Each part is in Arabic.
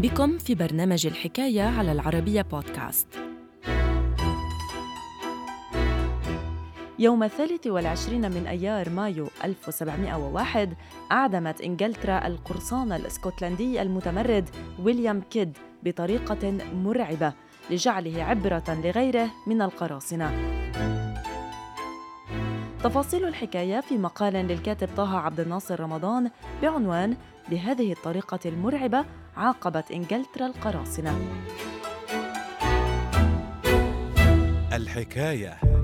بكم في برنامج الحكاية على العربية بودكاست. يوم الثالث والعشرين من أيار مايو 1701 أعدمت إنجلترا القرصان الإسكتلندي المتمرد ويليام كيد بطريقة مرعبة لجعله عبرة لغيره من القراصنة. تفاصيل الحكاية في مقال للكاتب طه عبد الناصر رمضان بعنوان بهذه الطريقة المرعبة عاقبت إنجلترا القراصنة الحكاية.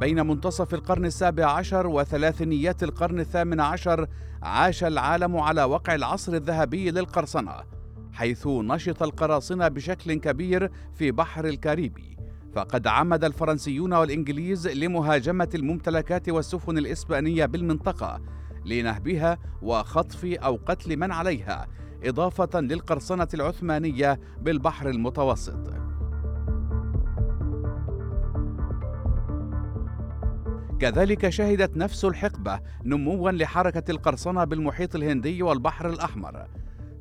بين منتصف القرن السابع عشر وثلاثينيات القرن الثامن عشر عاش العالم على وقع العصر الذهبي للقرصنة حيث نشط القراصنة بشكل كبير في بحر الكاريبي. فقد عمد الفرنسيون والإنجليز لمهاجمة الممتلكات والسفن الإسبانية بالمنطقة لنهبها وخطف أو قتل من عليها إضافة للقرصنة العثمانية بالبحر المتوسط. كذلك شهدت نفس الحقبة نموا لحركة القرصنة بالمحيط الهندي والبحر الأحمر.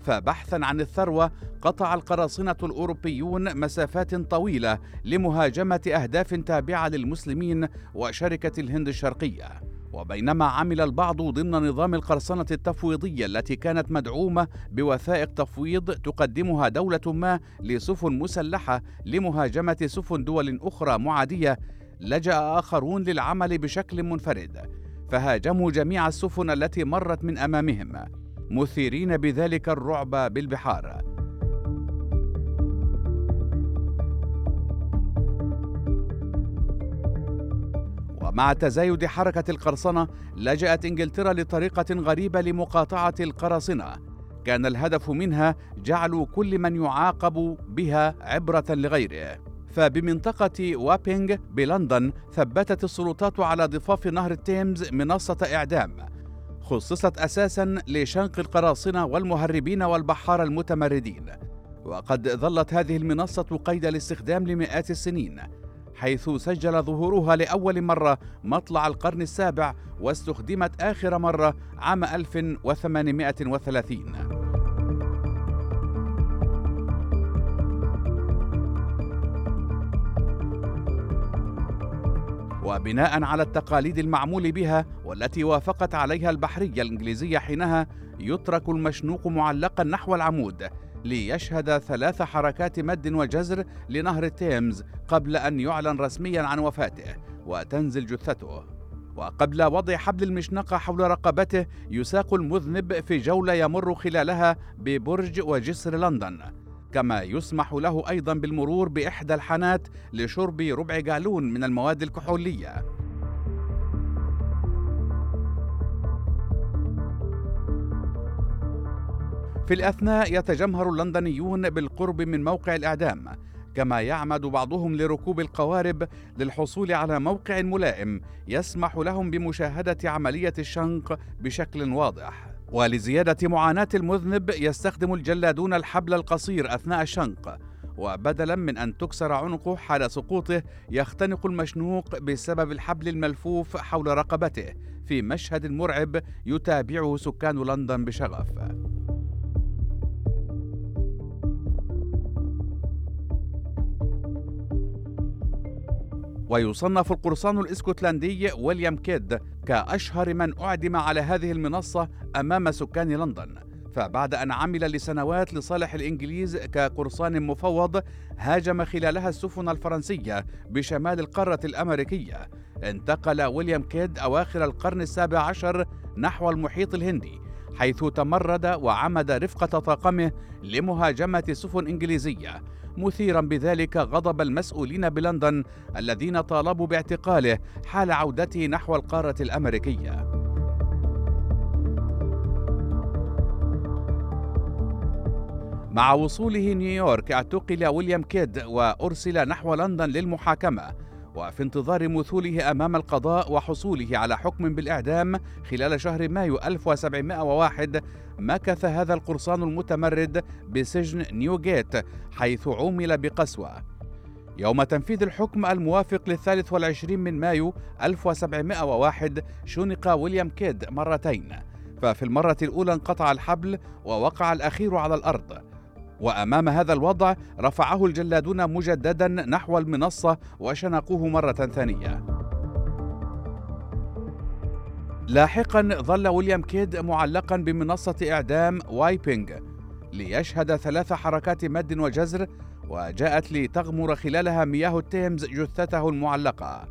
فبحثا عن الثروة قطع القراصنة الأوروبيون مسافات طويلة لمهاجمة أهداف تابعة للمسلمين وشركة الهند الشرقية. وبينما عمل البعض ضمن نظام القرصنة التفويضية التي كانت مدعومة بوثائق تفويض تقدمها دولة ما لسفن مسلحة لمهاجمة سفن دول أخرى معادية لجأ آخرون للعمل بشكل منفرد فهاجموا جميع السفن التي مرت من أمامهم مثيرين بذلك الرعب بالبحار. ومع تزايد حركة القرصنة لجأت إنجلترا لطريقة غريبة لمقاطعة القراصنة. كان الهدف منها جعل كل من يعاقب بها عبرة لغيره. فبمنطقة وابينغ بلندن ثبتت السلطات على ضفاف نهر التيمز منصة إعدام. خصصت أساسا لشنق القراصنة والمهربين والبحارة المتمردين. وقد ظلت هذه المنصة قيد الاستخدام لمئات السنين حيث سجل ظهورها لأول مرة مطلع القرن السابع واستخدمت آخر مرة عام 1830 وبناء على التقاليد المعمول بها والتي وافقت عليها البحرية الإنجليزية حينها يترك المشنوق معلقا نحو العمود ليشهد ثلاث حركات مد وجزر لنهر التيمز قبل أن يعلن رسميا عن وفاته وتنزل جثته. وقبل وضع حبل المشنقة حول رقبته يساق المذنب في جولة يمر خلالها ببرج وجسر لندن. كما يسمح له أيضا بالمرور بإحدى الحانات لشرب ربع جالون من المواد الكحولية. في الأثناء يتجمهر اللندنيون بالقرب من موقع الإعدام كما يعمد بعضهم لركوب القوارب للحصول على موقع ملائم يسمح لهم بمشاهدة عملية الشنق بشكل واضح. ولزيادة معاناة المذنب يستخدم الجلادون الحبل القصير أثناء الشنق وبدلا من أن تكسر عنقه حال سقوطه يختنق المشنوق بسبب الحبل الملفوف حول رقبته في مشهد مرعب يتابعه سكان لندن بشغف. ويصنف القرصان الإسكتلندي ويليام كيد كأشهر من أعدم على هذه المنصة أمام سكان لندن. فبعد أن عمل لسنوات لصالح الإنجليز كقرصان مفوض هاجم خلالها السفن الفرنسية بشمال القارة الأمريكية. انتقل ويليام كيد أواخر القرن السابع عشر نحو المحيط الهندي. حيث تمرد وعمد رفقة طاقمه لمهاجمة سفن إنجليزية مثيرا بذلك غضب المسؤولين بلندن الذين طالبوا باعتقاله حال عودته نحو القارة الأمريكية. مع وصوله نيويورك اعتقل ويليام كيد وأرسل نحو لندن للمحاكمة وفي انتظار مثوله أمام القضاء وحصوله على حكم بالإعدام خلال شهر مايو 1701 مكث هذا القرصان المتمرد بسجن نيوغيت حيث عومل بقسوة. يوم تنفيذ الحكم الموافق للثالث والعشرين من مايو 1701 شنق ويليام كيد مرتين. ففي المرة الأولى انقطع الحبل ووقع الأخير على الأرض. وأمام هذا الوضع رفعه الجلادون مجددا نحو المنصة وشنقوه مرة ثانية. لاحقا ظل ويليام كيد معلقا بمنصة إعدام وابينغ ليشهد ثلاث حركات مد وجزر وجاءت لتغمر خلالها مياه التيمز جثته المعلقة.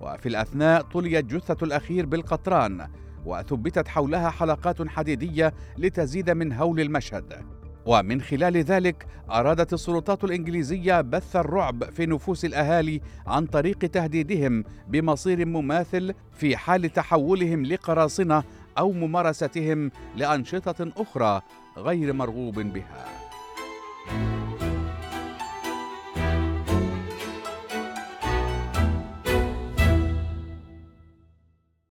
وفي الأثناء طليت جثة الأخير بالقطران وثبتت حولها حلقات حديدية لتزيد من هول المشهد. ومن خلال ذلك أرادت السلطات الإنجليزية بث الرعب في نفوس الأهالي عن طريق تهديدهم بمصير مماثل في حال تحولهم لقراصنة أو ممارستهم لأنشطة أخرى غير مرغوب بها.